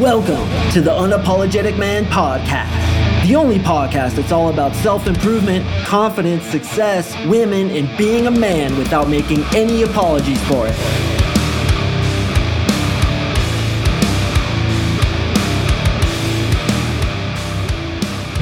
Welcome to the Unapologetic Man Podcast, the only podcast that's all about self improvement, confidence, success, women, and being a man without making any apologies for it.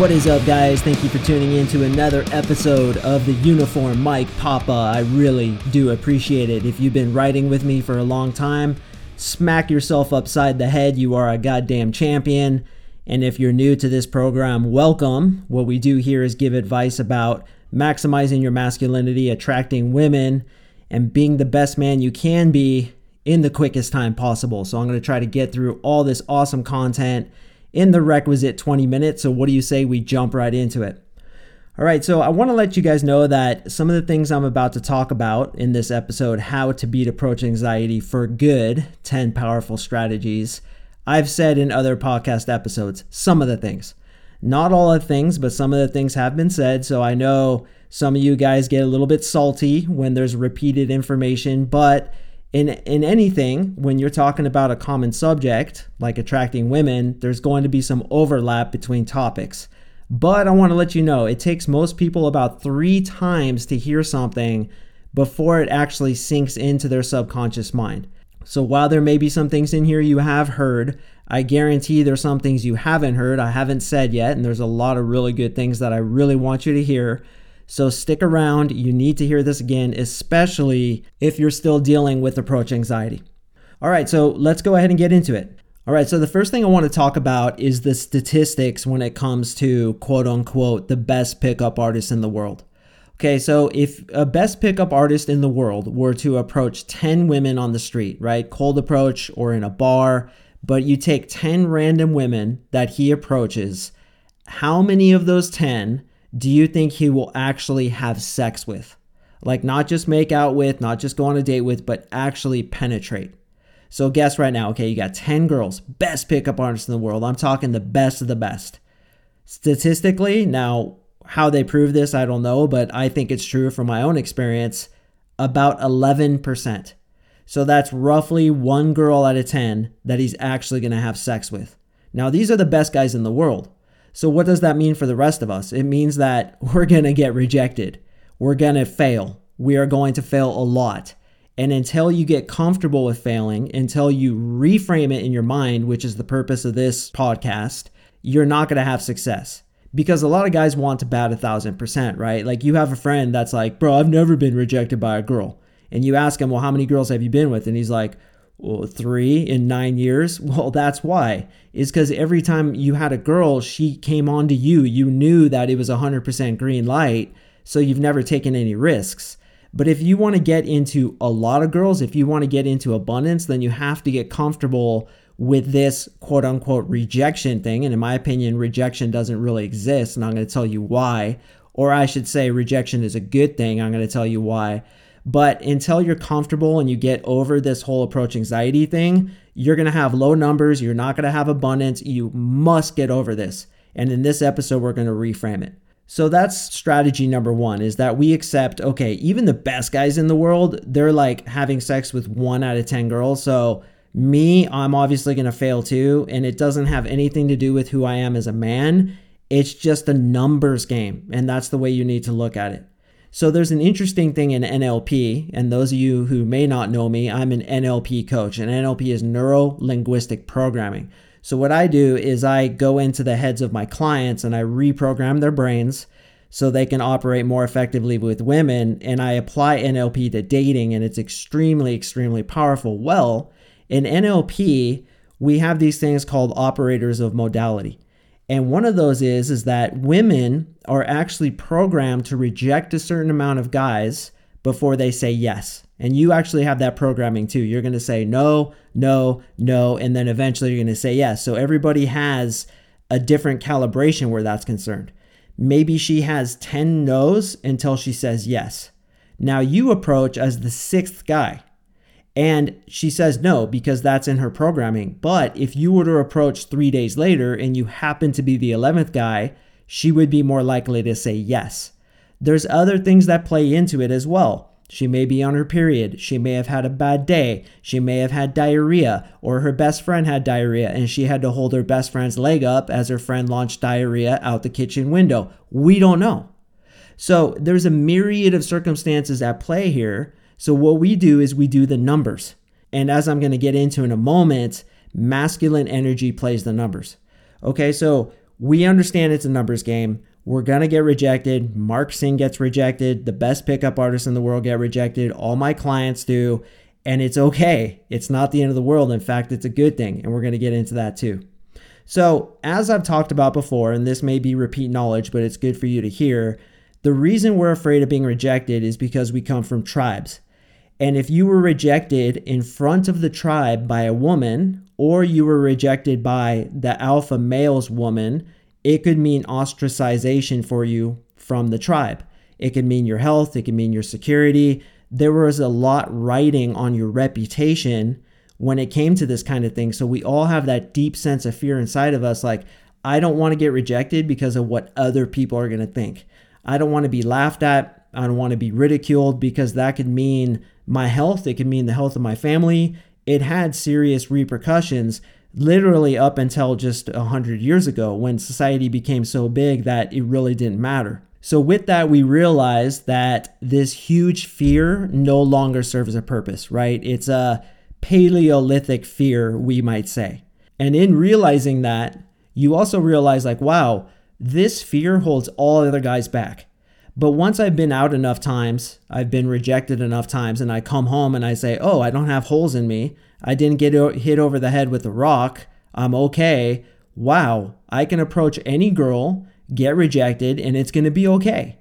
What is up, guys? Thank you for tuning in to another episode of the Unapologetic Man Podcast. I really do appreciate it. If you've been writing with me for a long time, smack yourself upside the head. You are a goddamn champion. And if you're new to this program, welcome. What we do here is give advice about maximizing your masculinity, attracting women, and being the best man you can be in the quickest time possible. So I'm going to try to get through all this awesome content in the requisite 20 minutes. So, what do you say we jump right into it? All right, so I want to let you guys know that some of the things I'm about to talk about in this episode, how to beat approach anxiety for good, 10 powerful strategies, I've said in other podcast episodes, some of the things. Not all of the things, but some of the things have been said. So I know some of you guys get a little bit salty when there's repeated information, but in in anything when you're talking about a common subject like attracting women, there's going to be some overlap between topics. But I want to let you know it takes most people about three times to hear something before it actually sinks into their subconscious mind. So while there may be some things in here you have heard, I guarantee there's some things you haven't heard, I haven't said yet, and there's a lot of really good things that I really want you to hear. So stick around, you need to hear this again, especially if you're still dealing with approach anxiety. All right, so let's go ahead and get into it. All right, so the first thing I want to talk about is the statistics when it comes to quote unquote the best pickup artists in the world. Okay, so if a best pickup artist in the world were to approach 10 women on the street, right, cold approach or in a bar, but you take 10 random women that he approaches, how many of those 10 do you think he will actually have sex with? Like, not just make out with, not just go on a date with, but actually penetrate. So guess right now, okay, you got 10 girls, best pickup artists in the world. I'm talking the best of the best. Statistically, now how they prove this, I don't know, but I think it's true from my own experience, about 11%. So that's roughly one girl out of 10 that he's actually going to have sex with. Now, these are the best guys in the world. So, what does that mean for the rest of us? It means that we're going to get rejected. We're going to fail. We are going to fail a lot. And until you get comfortable with failing, until you reframe it in your mind, which is the purpose of this podcast, you're not going to have success. Because a lot of guys want to bat a thousand percent, right? Like you have a friend that's like, bro, I've never been rejected by a girl. And you ask him, well, how many girls have you been with? And he's like, well, three in nine years. Well, that's why. Is because every time you had a girl, she came on to you. You knew that it was 100% green light. So you've never taken any risks. But if you want to get into a lot of girls, if you want to get into abundance, then you have to get comfortable with this quote unquote rejection thing. And in my opinion, rejection doesn't really exist. And I'm going to tell you why. Or I should say, rejection is a good thing. I'm going to tell you why. But until you're comfortable and you get over this whole approach anxiety thing, you're going to have low numbers. You're not going to have abundance. You must get over this. And in this episode, we're going to reframe it. So that's strategy number one is that we accept, okay, even the best guys in the world, they're like having sex with one out of 10 girls. So me, I'm obviously going to fail too. And it doesn't have anything to do with who I am as a man. It's just a numbers game. And that's the way you need to look at it. So there's an interesting thing in NLP, and those of you who may not know me, I'm an NLP coach, and NLP is neuro linguistic programming. So, what I do is I go into the heads of my clients and I reprogram their brains so they can operate more effectively with women. And I apply NLP to dating, and it's extremely, extremely powerful. Well, in NLP, we have these things called operators of modality. And one of those is, is that women are actually programmed to reject a certain amount of guys before they say yes. And you actually have that programming too. You're going to say no, no, no, and then eventually you're going to say yes. So everybody has a different calibration where that's concerned. Maybe she has 10 no's until she says yes. Now you approach as the sixth guy. And she says no because that's in her programming. But if you were to approach three days later and you happen to be the 11th guy, she would be more likely to say yes. There's other things that play into it as well She may be on her period. She may have had a bad day. She may have had diarrhea, or her best friend had diarrhea and she had to hold her best friend's leg up as her friend launched diarrhea out the kitchen window. We don't know. So there's a myriad of circumstances at play here. So what we do is we do the numbers. And as I'm going to get into in a moment, masculine energy plays the numbers. Okay, so we understand it's a numbers game. We're going to get rejected. Mark Sing gets rejected. The best pickup artists in the world get rejected. All my clients do. And it's okay. It's not the end of the world. In fact, it's a good thing. And we're going to get into that too. So, as I've talked about before, and this may be repeat knowledge, but it's good for you to hear, the reason we're afraid of being rejected is because we come from tribes. And if you were rejected in front of the tribe by a woman, or you were rejected by the alpha male's woman, it could mean ostracization for you from the tribe. It could mean your health, it could mean your security. There was a lot riding on your reputation when it came to this kind of thing. So we all have that deep sense of fear inside of us like, I don't want to get rejected because of what other people are going to think. I don't want to be laughed at. I don't want to be ridiculed because that could mean my health. It could mean the health of my family. It had serious repercussions literally up until just 100 years ago when society became so big that it really didn't matter. So, with that, we realized that this huge fear no longer serves a purpose, right? It's a Paleolithic fear, we might say. And in realizing that, you also realize, like, wow, this fear holds all the other guys back. But once I've been out enough times, I've been rejected enough times, and I come home and I say, oh, I don't have holes in me. I didn't get hit over the head with a rock. I'm okay. Wow, I can approach any girl, get rejected, and it's going to be okay.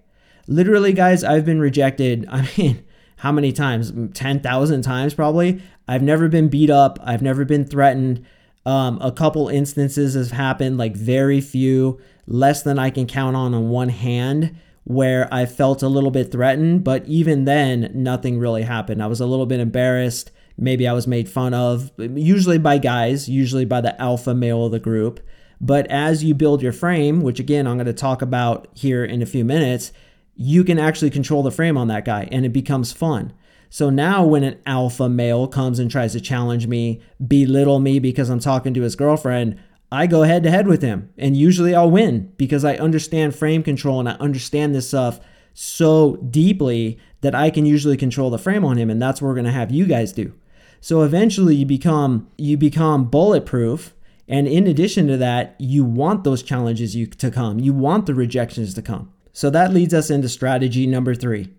Literally, guys, I've been rejected. I mean, how many times? 10,000 times probably. I've never been beat up. I've never been threatened. Um, a couple instances have happened, like very few, less than I can count on on one hand where I felt a little bit threatened, but even then, nothing really happened. I was a little bit embarrassed. Maybe I was made fun of, usually by guys, usually by the alpha male of the group. But as you build your frame, which again, I'm going to talk about here in a few minutes, you can actually control the frame on that guy and it becomes fun. So now when an alpha male comes and tries to challenge me, belittle me because I'm talking to his girlfriend, I go head to head with him. And usually I'll win because I understand frame control and I understand this stuff so deeply that I can usually control the frame on him. And that's what we're to have you guys do. So eventually you become you become bulletproof. And in addition to that, you want those challenges you, to come. You want the rejections to come. So that leads us into strategy number three.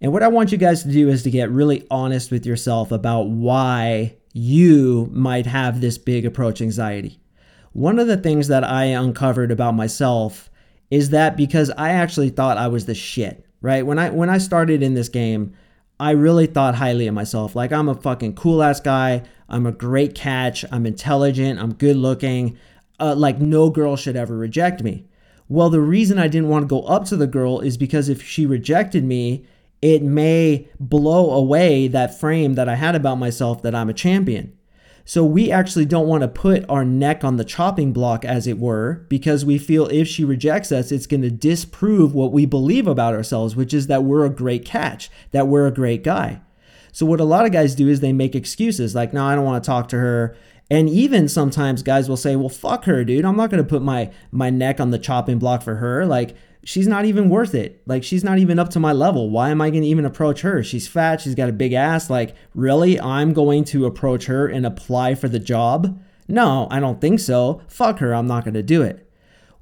And what I want you guys to do is to get really honest with yourself about why you might have this big approach anxiety. One of the things that I uncovered about myself is that because I actually thought I was the shit, right? When I when I started in this game, I really thought highly of myself. Like I'm a fucking cool ass guy. I'm a great catch. I'm intelligent. I'm good looking. Uh, like no girl should ever reject me. Well, the reason I didn't want to go up to the girl is because if she rejected me, it may blow away that frame that I had about myself that I'm a champion. So we actually don't want to put our neck on the chopping block, as it were, because we feel if she rejects us, it's going to disprove what we believe about ourselves, which is that we're a great catch, that we're a great guy. So what a lot of guys do is they make excuses like, no, I don't want to talk to her. And even sometimes guys will say, well, fuck her, dude. I'm not going to put my my neck on the chopping block for her. Like she's not even worth it. Like she's not even up to my level. Why am I going to even approach her? She's fat, she's got a big ass. Like, really? I'm going to approach her and apply for the job? No, I don't think so. Fuck her, I'm not going to do it.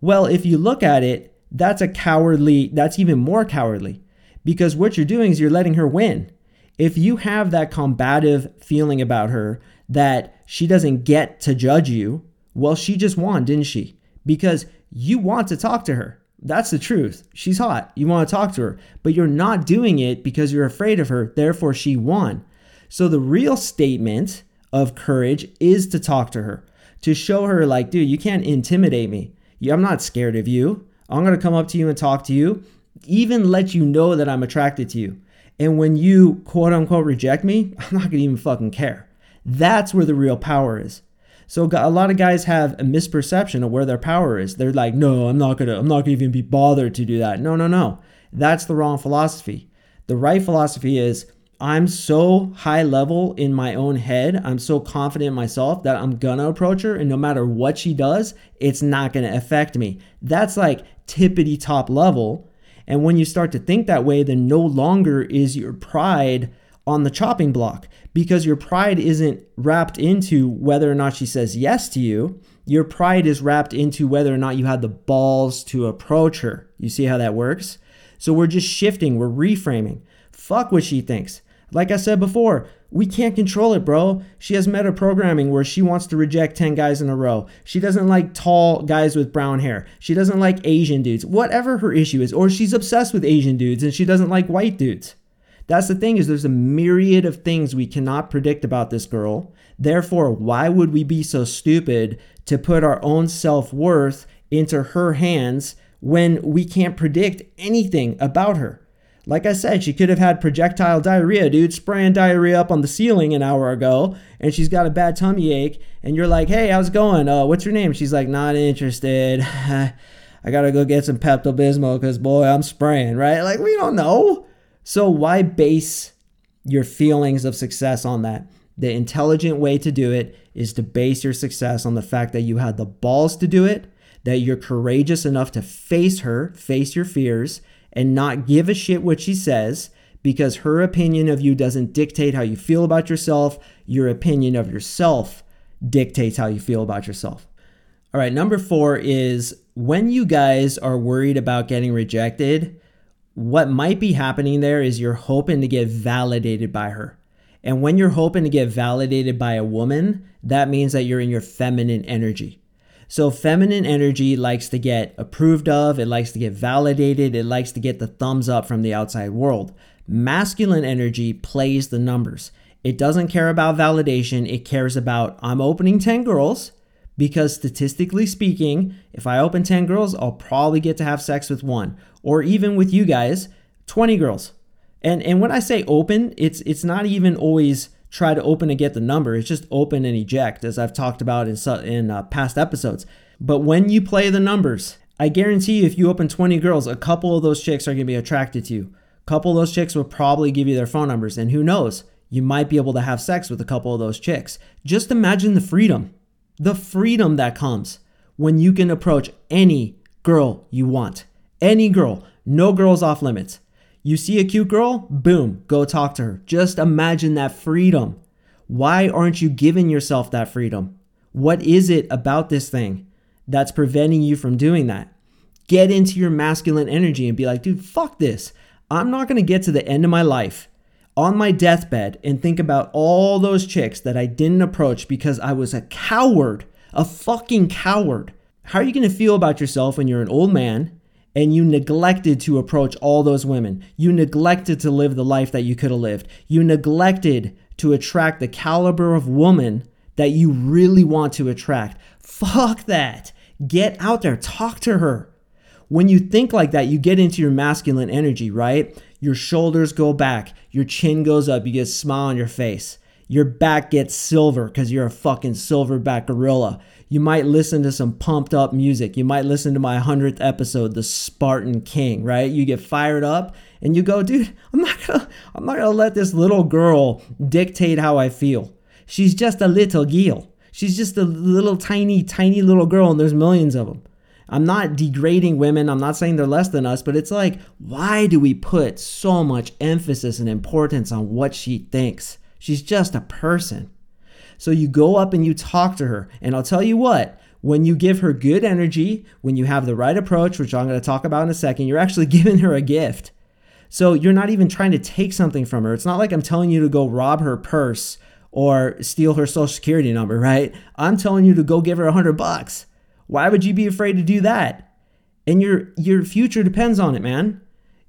Well, if you look at it, that's a cowardly, that's even more cowardly because what you're doing is you're letting her win. If you have that combative feeling about her that she doesn't get to judge you, well, she just won, didn't she? Because you want to talk to her. That's the truth. She's hot. You want to talk to her, but you're not doing it because you're afraid of her. Therefore, she won. So the real statement of courage is to talk to her, to show her, like, dude, you can't intimidate me. I'm not scared of you. I'm going to come up to you and talk to you, even let you know that I'm attracted to you. And when you quote unquote reject me, I'm not going to even fucking care. That's where the real power is. So a lot of guys have a misperception of where their power is. They're like, no, I'm not gonna, I'm not gonna even be bothered to do that. No, no, no. That's the wrong philosophy. The right philosophy is I'm so high level in my own head. I'm so confident in myself that I'm gonna approach her, and no matter what she does, it's not gonna affect me. That's like tippity top level. And when you start to think that way, then no longer is your pride on the chopping block because your pride isn't wrapped into whether or not she says yes to you. Your pride is wrapped into whether or not you had the balls to approach her. You see how that works? So we're just shifting, we're reframing. Fuck what she thinks. Like I said before, we can't control it, bro. She has meta programming where she wants to reject 10 guys in a row. She doesn't like tall guys with brown hair. She doesn't like Asian dudes, whatever her issue is. Or she's obsessed with Asian dudes and she doesn't like white dudes. That's the thing is there's a myriad of things we cannot predict about this girl. Therefore, why would we be so stupid to put our own self-worth into her hands when we can't predict anything about her? Like I said, she could have had projectile diarrhea, dude, spraying diarrhea up on the ceiling an hour ago, and she's got a bad tummy ache, and you're like, hey, how's it going? Uh, what's your name? She's like, not interested. I gotta go get some Pepto Bismol because, boy, I'm spraying, right? Like, we don't know. So, why base your feelings of success on that? The intelligent way to do it is to base your success on the fact that you had the balls to do it, that you're courageous enough to face her, face your fears, and not give a shit what she says because her opinion of you doesn't dictate how you feel about yourself. Your opinion of yourself dictates how you feel about yourself. All right, number four is when you guys are worried about getting rejected, what might be happening there is you're hoping to get validated by her. And when you're hoping to get validated by a woman, that means that you're in your feminine energy. So, feminine energy likes to get approved of, it likes to get validated, it likes to get the thumbs up from the outside world. Masculine energy plays the numbers. It doesn't care about validation, it cares about I'm opening 10 girls because statistically speaking, if I open 10 girls, I'll probably get to have sex with one or even with you guys, 20 girls. And and when I say open, it's it's not even always try to open and get the number. It's just open and eject, as I've talked about in, in uh, past episodes. But when you play the numbers, I guarantee you, if you open 20 girls, a couple of those chicks are going to be attracted to you. A couple of those chicks will probably give you their phone numbers. And who knows, you might be able to have sex with a couple of those chicks. Just imagine the freedom, the freedom that comes when you can approach any girl you want. Any girl, no girls off limits. You see a cute girl? Boom, go talk to her. Just imagine that freedom. Why aren't you giving yourself that freedom? What is it about this thing that's preventing you from doing that? Get into your masculine energy and be like, dude, fuck this. I'm not gonna get to the end of my life on my deathbed and think about all those chicks that I didn't approach because I was a coward, a fucking coward. How are you gonna feel about yourself when you're an old man and you neglected to approach all those women. You neglected to live the life that you could have lived. You neglected to attract the caliber of woman that you really want to attract. Fuck that. Get out there, talk to her. When you think like that, you get into your masculine energy, right? Your shoulders go back, your chin goes up, you get a smile on your face. Your back gets silver because you're a fucking silverback gorilla. You might listen to some pumped up music. You might listen to my 100th episode, The Spartan King, right? You get fired up and you go, "Dude, I'm not to I'm not to let this little girl dictate how I feel. She's just a little girl. She's just a little tiny tiny little girl and there's millions of them." I'm not degrading women. I'm not saying they're less than us, but it's like, why do we put so much emphasis and importance on what she thinks? She's just a person. So you go up and you talk to her. And I'll tell you what, when you give her good energy, when you have the right approach, which I'm going to talk about in a second, you're actually giving her a gift. So you're not even trying to take something from her. It's not like I'm telling you to go rob her purse or steal her social security number, right? I'm telling you to go give her a hundred bucks. Why would you be afraid to do that? And your your future depends on it, man.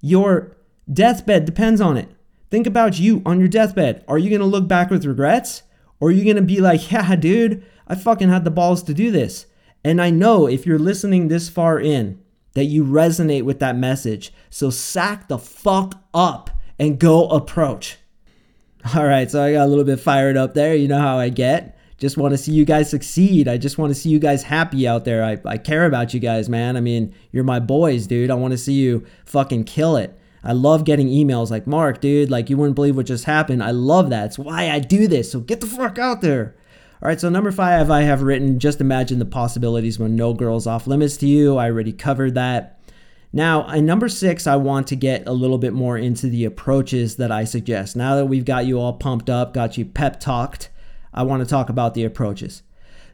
Your deathbed depends on it. Think about you on your deathbed. Are you going to look back with regrets? Or are you going to be like, yeah, dude, I fucking had the balls to do this? And I know if you're listening this far in, that you resonate with that message. So sack the fuck up and go approach. All right, so I got a little bit fired up there. You know how I get. Just want to see you guys succeed. I just want to see you guys happy out there. I, I care about you guys, man. I mean, you're my boys, dude. I want to see you fucking kill it. I love getting emails like, Mark, dude, like you wouldn't believe what just happened. I love that. It's why I do this. So get the fuck out there. All right, so number five, I have written just imagine the possibilities when no girls off limits to you. I already covered that. Now, in number six, I want to get a little bit more into the approaches that I suggest. Now that we've got you all pumped up, got you pep talked, I want to talk about the approaches.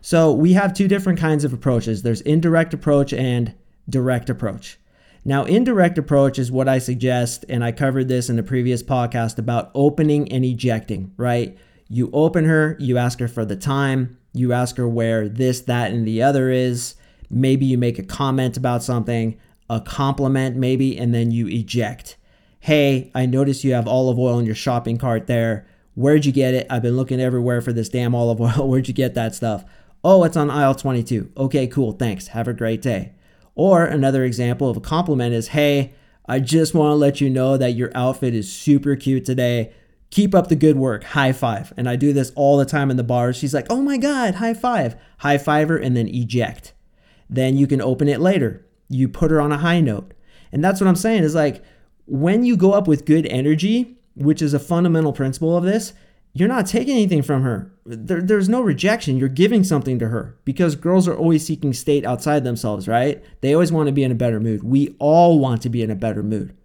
So, we have two different kinds of approaches there's indirect approach and direct approach. Now, indirect approach is what I suggest, and I covered this in a previous podcast about opening and ejecting, right? You open her, you ask her for the time, you ask her where this, that, and the other is. Maybe you make a comment about something, a compliment, maybe, and then you eject. Hey, I noticed you have olive oil in your shopping cart there. Where'd you get it? I've been looking everywhere for this damn olive oil. Where'd you get that stuff? Oh, it's on aisle 22. Okay, cool. Thanks. Have a great day. Or another example of a compliment is, hey, I just want to let you know that your outfit is super cute today. Keep up the good work. High five. And I do this all the time in the bars. She's like, oh my God, high five. High five her and then eject. Then you can open it later. You put her on a high note. And that's what I'm saying is like when you go up with good energy, which is a fundamental principle of this, you're not taking anything from her. There, there's no rejection. You're giving something to her because girls are always seeking state outside themselves, right? They always want to be in a better mood. We all want to be in a better mood.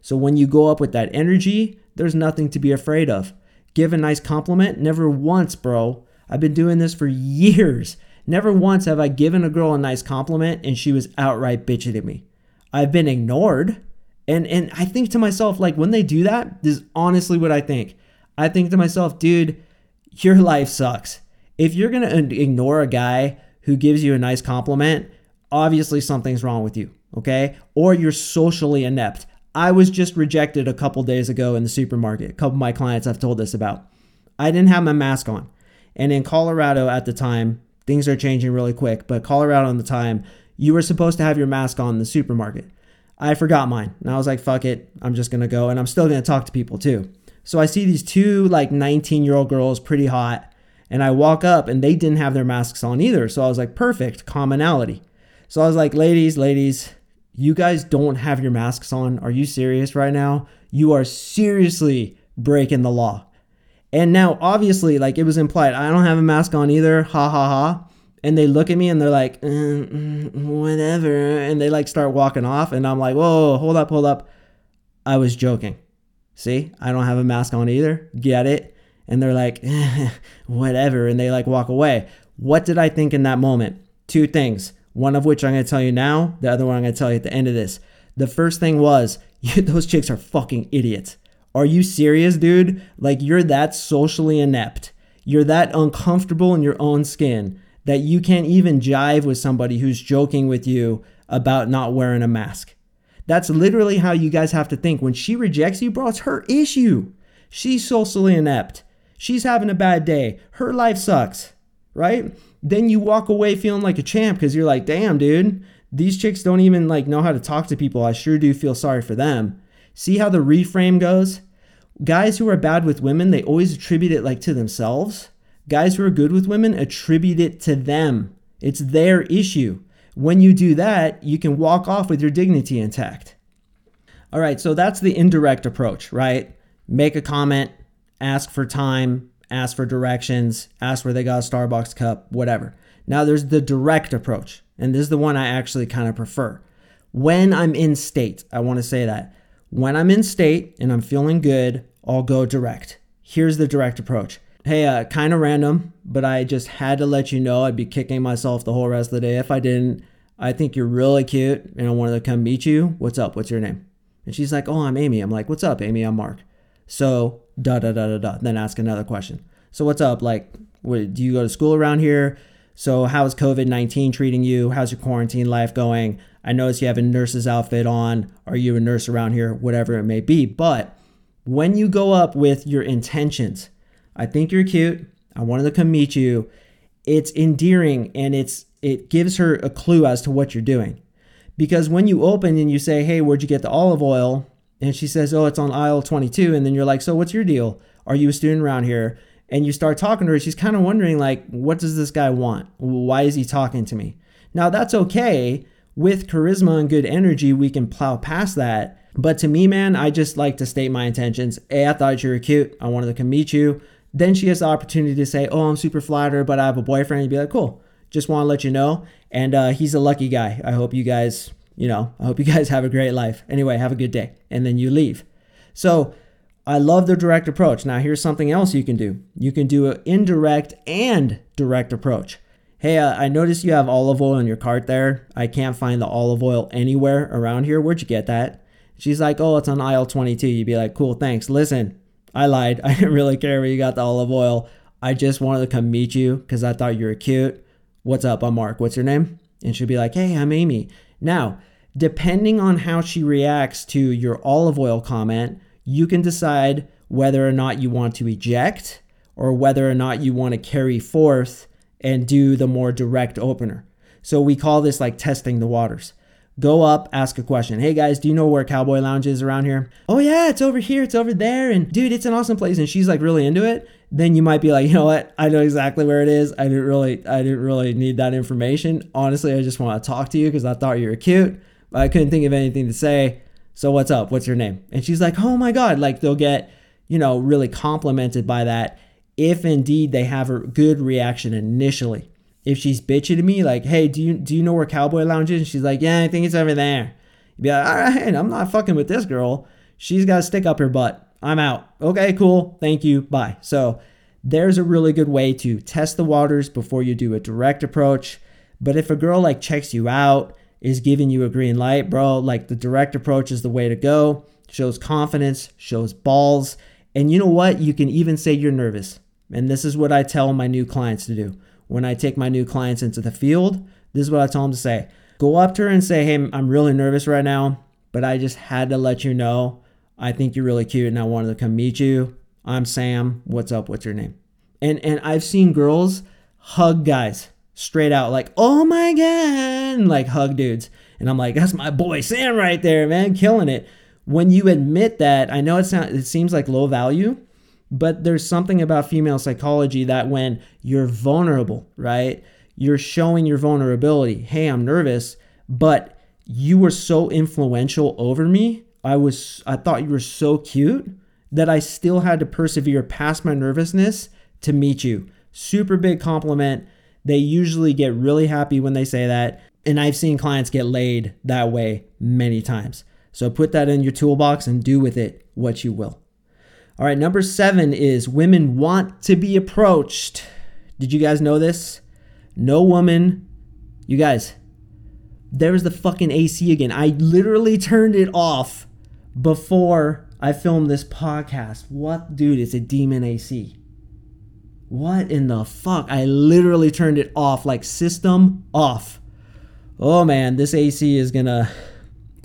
So when you go up with that energy, there's nothing to be afraid of. Give a nice compliment. Never once, bro. I've been doing this for years. Never once have I given a girl a nice compliment and she was outright bitching at me. I've been ignored. And and I think to myself, like when they do that, this is honestly what I think. I think to myself, dude, your life sucks. If you're to ignore a guy who gives you a nice compliment, obviously something's wrong with you, okay? Or you're socially inept. I was just rejected a couple days ago in the supermarket. A couple of my clients I've told this about. I didn't have my mask on. And in Colorado at the time, things are changing really quick, but Colorado at the time, you were supposed to have your mask on in the supermarket. I forgot mine. And I was like, fuck it. I'm just going to go. And I'm still going to talk to people too. So I see these two like 19 year old girls, pretty hot, and I walk up and they didn't have their masks on either. So I was like, perfect, commonality. So I was like, ladies, ladies, you guys don't have your masks on. Are you serious right now? You are seriously breaking the law. And now, obviously, like it was implied, I don't have a mask on either. Ha ha ha. And they look at me and they're like, mm, mm, whatever. And they like start walking off. And I'm like, whoa, hold up, hold up. I was joking. See, I don't have a mask on either. Get it? And they're like, eh, whatever. And they like walk away. What did I think in that moment? Two things. One of which I'm going to tell you now. The other one I'm going to tell you at the end of this. The first thing was, those chicks are fucking idiots. Are you serious, dude? Like, you're that socially inept. You're that uncomfortable in your own skin that you can't even jive with somebody who's joking with you about not wearing a mask. That's literally how you guys have to think. When she rejects you, bro, it's her issue. She's socially inept. She's having a bad day. Her life sucks, right? Then you walk away feeling like a champ because you're like, damn, dude, these chicks don't even like know how to talk to people. I sure do feel sorry for them. See how the reframe goes? Guys who are bad with women, they always attribute it like to themselves. Guys who are good with women attribute it to them. It's their issue. When you do that, you can walk off with your dignity intact. All right, so that's the indirect approach, right? Make a comment, ask for time, ask for directions, ask where they got a Starbucks cup, whatever. Now there's the direct approach, and this is the one I actually kind of prefer. When I'm in state, I want to say that. When I'm in state and I'm feeling good, I'll go direct. Here's the direct approach. Hey, uh, kind of random, but I just had to let you know I'd be kicking myself the whole rest of the day if I didn't. I think you're really cute and I wanted to come meet you. What's up? What's your name? And she's like, Oh, I'm Amy. I'm like, What's up, Amy? I'm Mark. So, da da da da da. Then ask another question. So, what's up? Like, what, do you go to school around here? So, how's COVID 19 treating you? How's your quarantine life going? I notice you have a nurse's outfit on. Are you a nurse around here? Whatever it may be. But when you go up with your intentions, I think you're cute. I wanted to come meet you. It's endearing and it's it gives her a clue as to what you're doing. Because when you open and you say, "Hey, where'd you get the olive oil?" and she says, "Oh, it's on aisle 22," and then you're like, "So what's your deal? Are you a student around here?" And you start talking to her, she's kind of wondering like, "What does this guy want? Why is he talking to me?" Now, that's okay with charisma and good energy, we can plow past that. But to me, man, I just like to state my intentions. Hey, I thought you were cute. I wanted to come meet you. Then she has the opportunity to say, Oh, I'm super flattered, but I have a boyfriend. You'd be like, Cool. Just want to let you know. And uh, he's a lucky guy. I hope you guys, you know, I hope you guys have a great life. Anyway, have a good day. And then you leave. So I love the direct approach. Now, here's something else you can do you can do an indirect and direct approach. Hey, uh, I noticed you have olive oil in your cart there. I can't find the olive oil anywhere around here. Where'd you get that? She's like, Oh, it's on aisle 22. You'd be like, Cool, thanks. Listen, I lied. I didn't really care where you got the olive oil. I just wanted to come meet you because I thought you were cute. What's up? I'm Mark. What's your name? And she'll be like, Hey, I'm Amy. Now, depending on how she reacts to your olive oil comment, you can decide whether or not you want to eject or whether or not you want to carry forth and do the more direct opener. So we call this like testing the waters. Go up, ask a question. Hey guys, do you know where Cowboy Lounge is around here? Oh yeah, it's over here, it's over there. And dude, it's an awesome place. And she's like really into it. Then you might be like, you know what? I know exactly where it is. I didn't really, I didn't really need that information. Honestly, I just want to talk to you because I thought you were cute, but I couldn't think of anything to say. So what's up? What's your name? And she's like, oh my God. Like they'll get, you know, really complimented by that if indeed they have a good reaction initially. If she's bitchy to me, like, hey, do you do you know where Cowboy Lounge is? And she's like, yeah, I think it's over there. You'd be like, all right, I'm not fucking with this girl. She's got to stick up her butt. I'm out. Okay, cool. Thank you. Bye. So there's a really good way to test the waters before you do a direct approach. But if a girl like checks you out, is giving you a green light, bro, like the direct approach is the way to go. Shows confidence, shows balls. And you know what? You can even say you're nervous. And this is what I tell my new clients to do. When I take my new clients into the field, this is what I tell them to say. Go up to her and say, Hey, I'm really nervous right now, but I just had to let you know I think you're really cute and I wanted to come meet you. I'm Sam. What's up? What's your name? And and I've seen girls hug guys straight out, like, oh my God, like hug dudes. And I'm like, that's my boy Sam right there, man, killing it. When you admit that, I know it's not, it seems like low value, but there's something about female psychology that when you're vulnerable, right? You're showing your vulnerability. Hey, I'm nervous, but you were so influential over me. I was I thought you were so cute that I still had to persevere past my nervousness to meet you. Super big compliment. They usually get really happy when they say that, and I've seen clients get laid that way many times. So put that in your toolbox and do with it what you will. All right, number seven is women want to be approached. Did you guys know this? No woman, you guys, there was the fucking AC again. I literally turned it off before I filmed this podcast. What, dude? It's a demon AC. What in the fuck? I literally turned it off, like system off. Oh man, this AC is gonna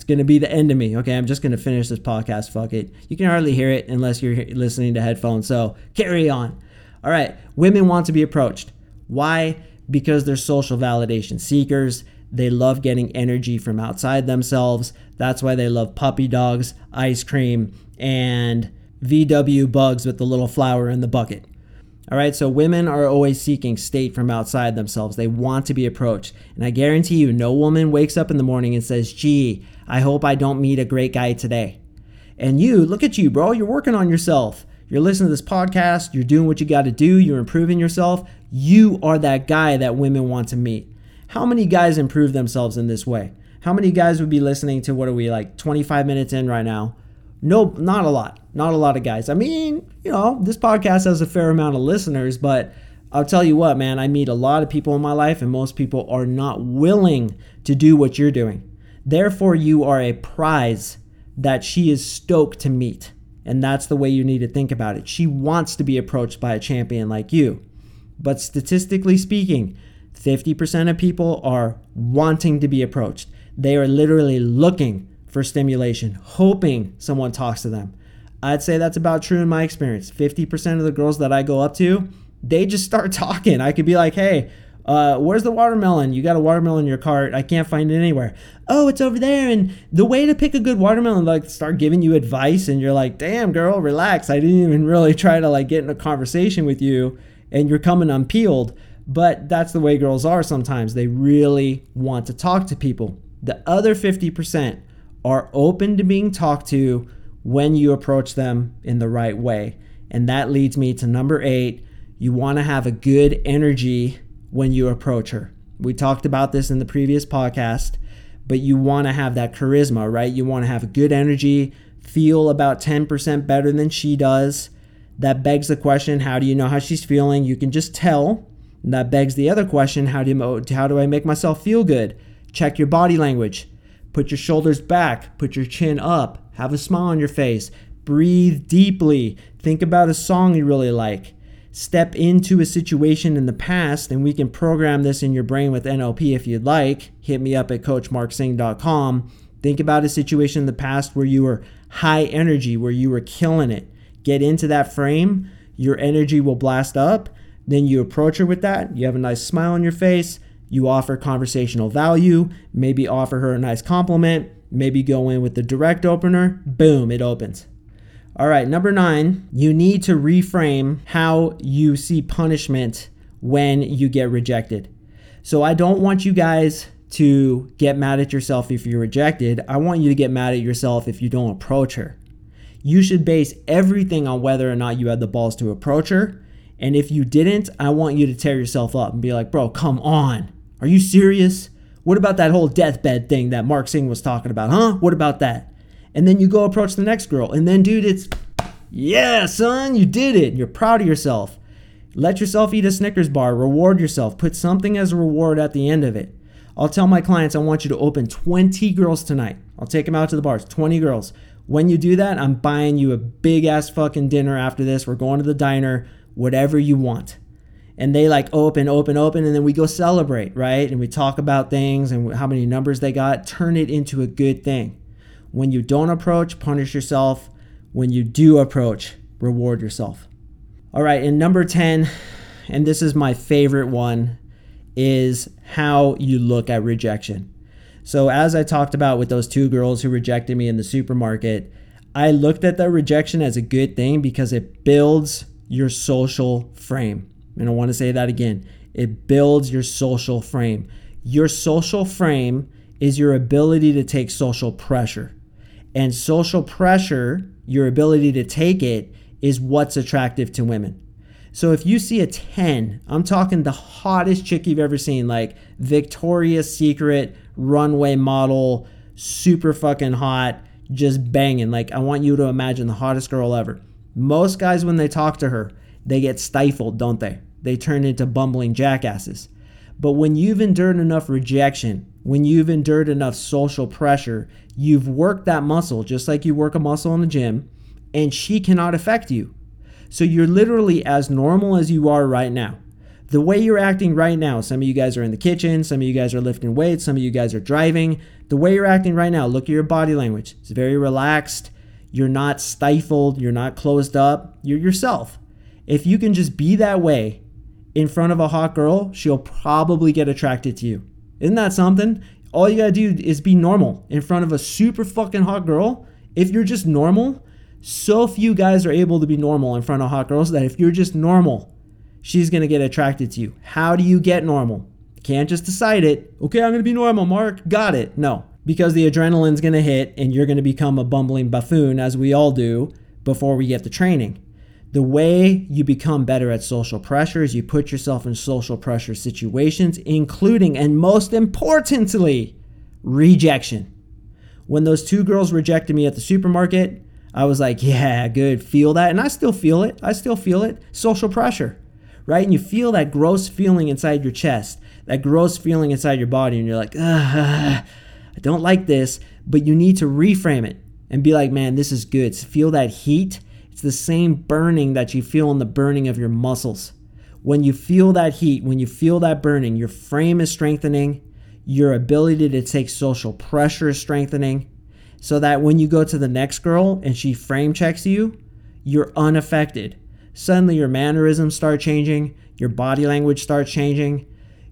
it's going to be the end of me. Okay, I'm just going to finish this podcast. Fuck it. You can hardly hear it unless you're listening to headphones. So carry on. All right, women want to be approached. Why? Because they're social validation seekers. They love getting energy from outside themselves. That's why they love puppy dogs, ice cream, and VW bugs with the little flower in the bucket. All right, so women are always seeking state from outside themselves. They want to be approached. And I guarantee you, no woman wakes up in the morning and says, gee, I hope I don't meet a great guy today. And you, look at you, bro. You're working on yourself. You're listening to this podcast. You're doing what you got to do. You're improving yourself. You are that guy that women want to meet. How many guys improve themselves in this way? How many guys would be listening to what are we like 25 minutes in right now? No, not a lot. Not a lot of guys. I mean, you know, this podcast has a fair amount of listeners, but I'll tell you what, man, I meet a lot of people in my life, and most people are not willing to do what you're doing. Therefore, you are a prize that she is stoked to meet. And that's the way you need to think about it. She wants to be approached by a champion like you. But statistically speaking, 50% of people are wanting to be approached. They are literally looking for stimulation, hoping someone talks to them. I'd say that's about true in my experience. 50% of the girls that I go up to, they just start talking. I could be like, hey, uh, where's the watermelon? You got a watermelon in your cart. I can't find it anywhere. Oh, it's over there. And the way to pick a good watermelon, like start giving you advice, and you're like, damn, girl, relax. I didn't even really try to like get in a conversation with you, and you're coming unpeeled. But that's the way girls are sometimes. They really want to talk to people. The other 50% are open to being talked to when you approach them in the right way. And that leads me to number eight. You want to have a good energy when you approach her. We talked about this in the previous podcast, but you want to have that charisma, right? You want to have good energy, feel about 10% better than she does. That begs the question how do you know how she's feeling? You can just tell. And that begs the other question how do, you, how do I make myself feel good? Check your body language. Put your shoulders back, put your chin up, have a smile on your face, breathe deeply, think about a song you really like. Step into a situation in the past, and we can program this in your brain with NLP if you'd like. Hit me up at coachmarksing.com. Think about a situation in the past where you were high energy, where you were killing it. Get into that frame, your energy will blast up. Then you approach her with that. You have a nice smile on your face. You offer conversational value, maybe offer her a nice compliment, maybe go in with the direct opener. Boom, it opens. All right, number nine, you need to reframe how you see punishment when you get rejected. So I don't want you guys to get mad at yourself if you're rejected. I want you to get mad at yourself if you don't approach her. You should base everything on whether or not you had the balls to approach her. And if you didn't, I want you to tear yourself up and be like, bro, come on. Are you serious? What about that whole deathbed thing that Mark Sing was talking about, huh? What about that? And then you go approach the next girl. And then, dude, it's, yeah, son, you did it. You're proud of yourself. Let yourself eat a Snickers bar. Reward yourself. Put something as a reward at the end of it. I'll tell my clients I want you to open 20 girls tonight. I'll take them out to the bars, 20 girls. When you do that, I'm buying you a big ass fucking dinner after this. We're going to the diner, whatever you want and they like open, open, open, and then we go celebrate, right? And we talk about things and how many numbers they got, turn it into a good thing. When you don't approach, punish yourself. When you do approach, reward yourself. All right, and number 10, and this is my favorite one, is how you look at rejection. So, as I talked about with those two girls who rejected me in the supermarket, I looked at the rejection as a good thing because it builds your social frame. And I want to say that again it builds your social frame. Your social frame is your ability to take social pressure. And social pressure, your ability to take it, is what's attractive to women. So if you see a 10, I'm talking the hottest chick you've ever seen, like Victoria's Secret runway model, super fucking hot, just banging. Like I want you to imagine the hottest girl ever. Most guys, when they talk to her, they get stifled, don't they? They turn into bumbling jackasses. But when you've endured enough rejection, when you've endured enough social pressure, you've worked that muscle just like you work a muscle in the gym, and she cannot affect you. So you're literally as normal as you are right now. The way you're acting right now, some of you guys are in the kitchen, some of you guys are lifting weights, some of you guys are driving. The way you're acting right now, look at your body language. It's very relaxed. You're not stifled, you're not closed up. You're yourself. If you can just be that way in front of a hot girl, she'll probably get attracted to you. Isn't that something? All you gotta do is be normal in front of a super fucking hot girl. If you're just normal, so few guys are able to be normal in front of hot girls that if you're just normal, she's gonna get attracted to you. How do you get normal? can't just decide it. Okay, I'm gonna be normal, Mark. Got it. No, because the adrenaline's gonna hit and you're gonna become a bumbling buffoon, as we all do, before we get to training. The way you become better at social pressure is you put yourself in social pressure situations, including and most importantly, rejection. When those two girls rejected me at the supermarket, I was like, yeah, good, feel that. And I still feel it. I still feel it. Social pressure, right? And you feel that gross feeling inside your chest, that gross feeling inside your body, and you're like, I don't like this, but you need to reframe it and be like, man, this is good. So Feel that heat it's the same burning that you feel in the burning of your muscles. When you feel that heat, when you feel that burning, your frame is strengthening, your ability to take social pressure is strengthening, so that when you go to the next girl and she frame checks you, you're unaffected. Suddenly your mannerisms start changing, your body language starts changing,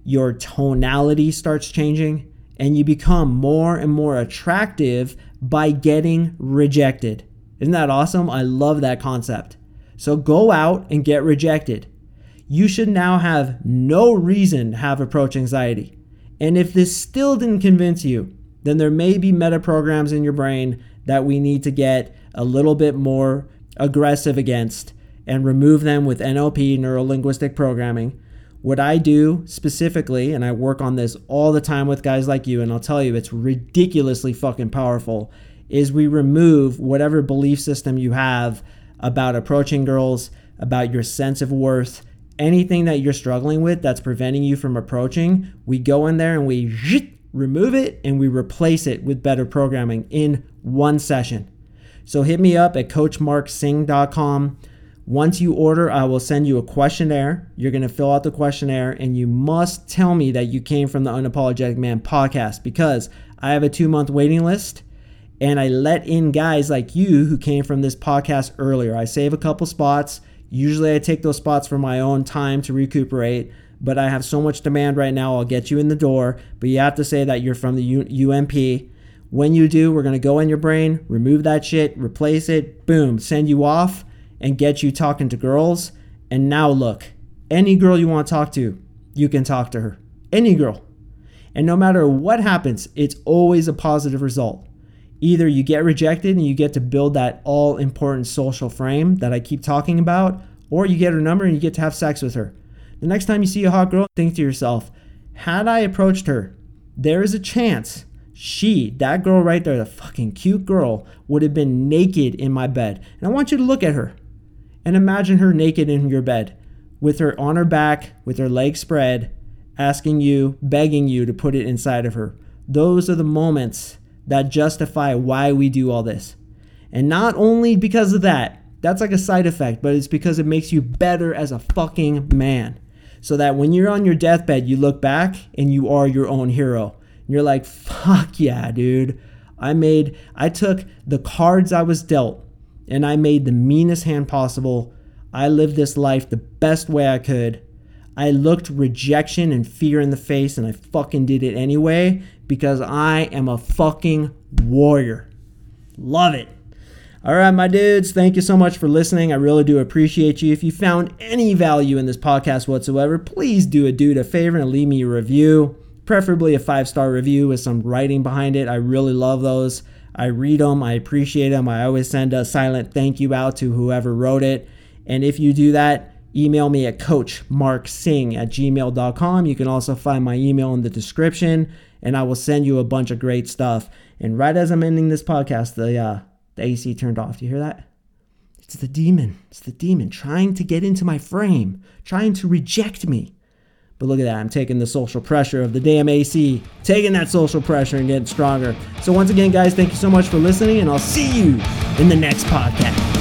your tonality starts changing, and you become more and more attractive by getting rejected. Isn't that awesome? I love that concept. So go out and get rejected. You should now have no reason to have approach anxiety. And if this still didn't convince you, then there may be meta programs in your brain that we need to get a little bit more aggressive against and remove them with NLP, neuro linguistic programming. What I do specifically, and I work on this all the time with guys like you, and I'll tell you it's ridiculously fucking powerful, is we remove whatever belief system you have about approaching girls, about your sense of worth, anything that you're struggling with that's preventing you from approaching. We go in there and we remove it and we replace it with better programming in one session. So hit me up at coachmarksing.com. Once you order, I will send you a questionnaire. You're going to fill out the questionnaire and you must tell me that you came from the Unapologetic Man podcast because I have a two month waiting list and I let in guys like you who came from this podcast earlier. I save a couple spots. Usually I take those spots for my own time to recuperate, but I have so much demand right now, I'll get you in the door. But you have to say that you're from the U- UMP. When you do, we're going to go in your brain, remove that shit, replace it, boom, send you off and get you talking to girls. And now look, any girl you want to talk to, you can talk to her. Any girl. And no matter what happens, it's always a positive result. Either you get rejected and you get to build that all important social frame that I keep talking about, or you get her number and you get to have sex with her. The next time you see a hot girl, think to yourself, had I approached her, there is a chance she, that girl right there, the fucking cute girl, would have been naked in my bed. And I want you to look at her. And imagine her naked in your bed, with her on her back, with her legs spread, asking you, begging you to put it inside of her. Those are the moments that justify why we do all this. And not only because of that, that's like a side effect, but it's because it makes you better as a fucking man. So that when you're on your deathbed, you look back and you are your own hero. And you're like, fuck yeah, dude. I made, I took the cards I was dealt and I made the meanest hand possible. I lived this life the best way I could. I looked rejection and fear in the face and I fucking did it anyway because I am a fucking warrior. Love it. All right, my dudes, thank you so much for listening. I really do appreciate you. If you found any value in this podcast whatsoever, please do a dude a favor and leave me a review, preferably a five star review with some writing behind it. I really love those. I read them, I appreciate them. I always send a silent thank you out to whoever wrote it. And if you do that, email me at coachmarksing at gmail.com. You can also find my email in the description, and I will send you a bunch of great stuff. And right as I'm ending this podcast, the, uh, the AC turned off. Do You hear that? It's the demon. It's the demon trying to get into my frame, trying to reject me. But look at that. I'm taking the social pressure of the damn AC, taking that social pressure and getting stronger. So, once again, guys, thank you so much for listening, and I'll see you in the next podcast.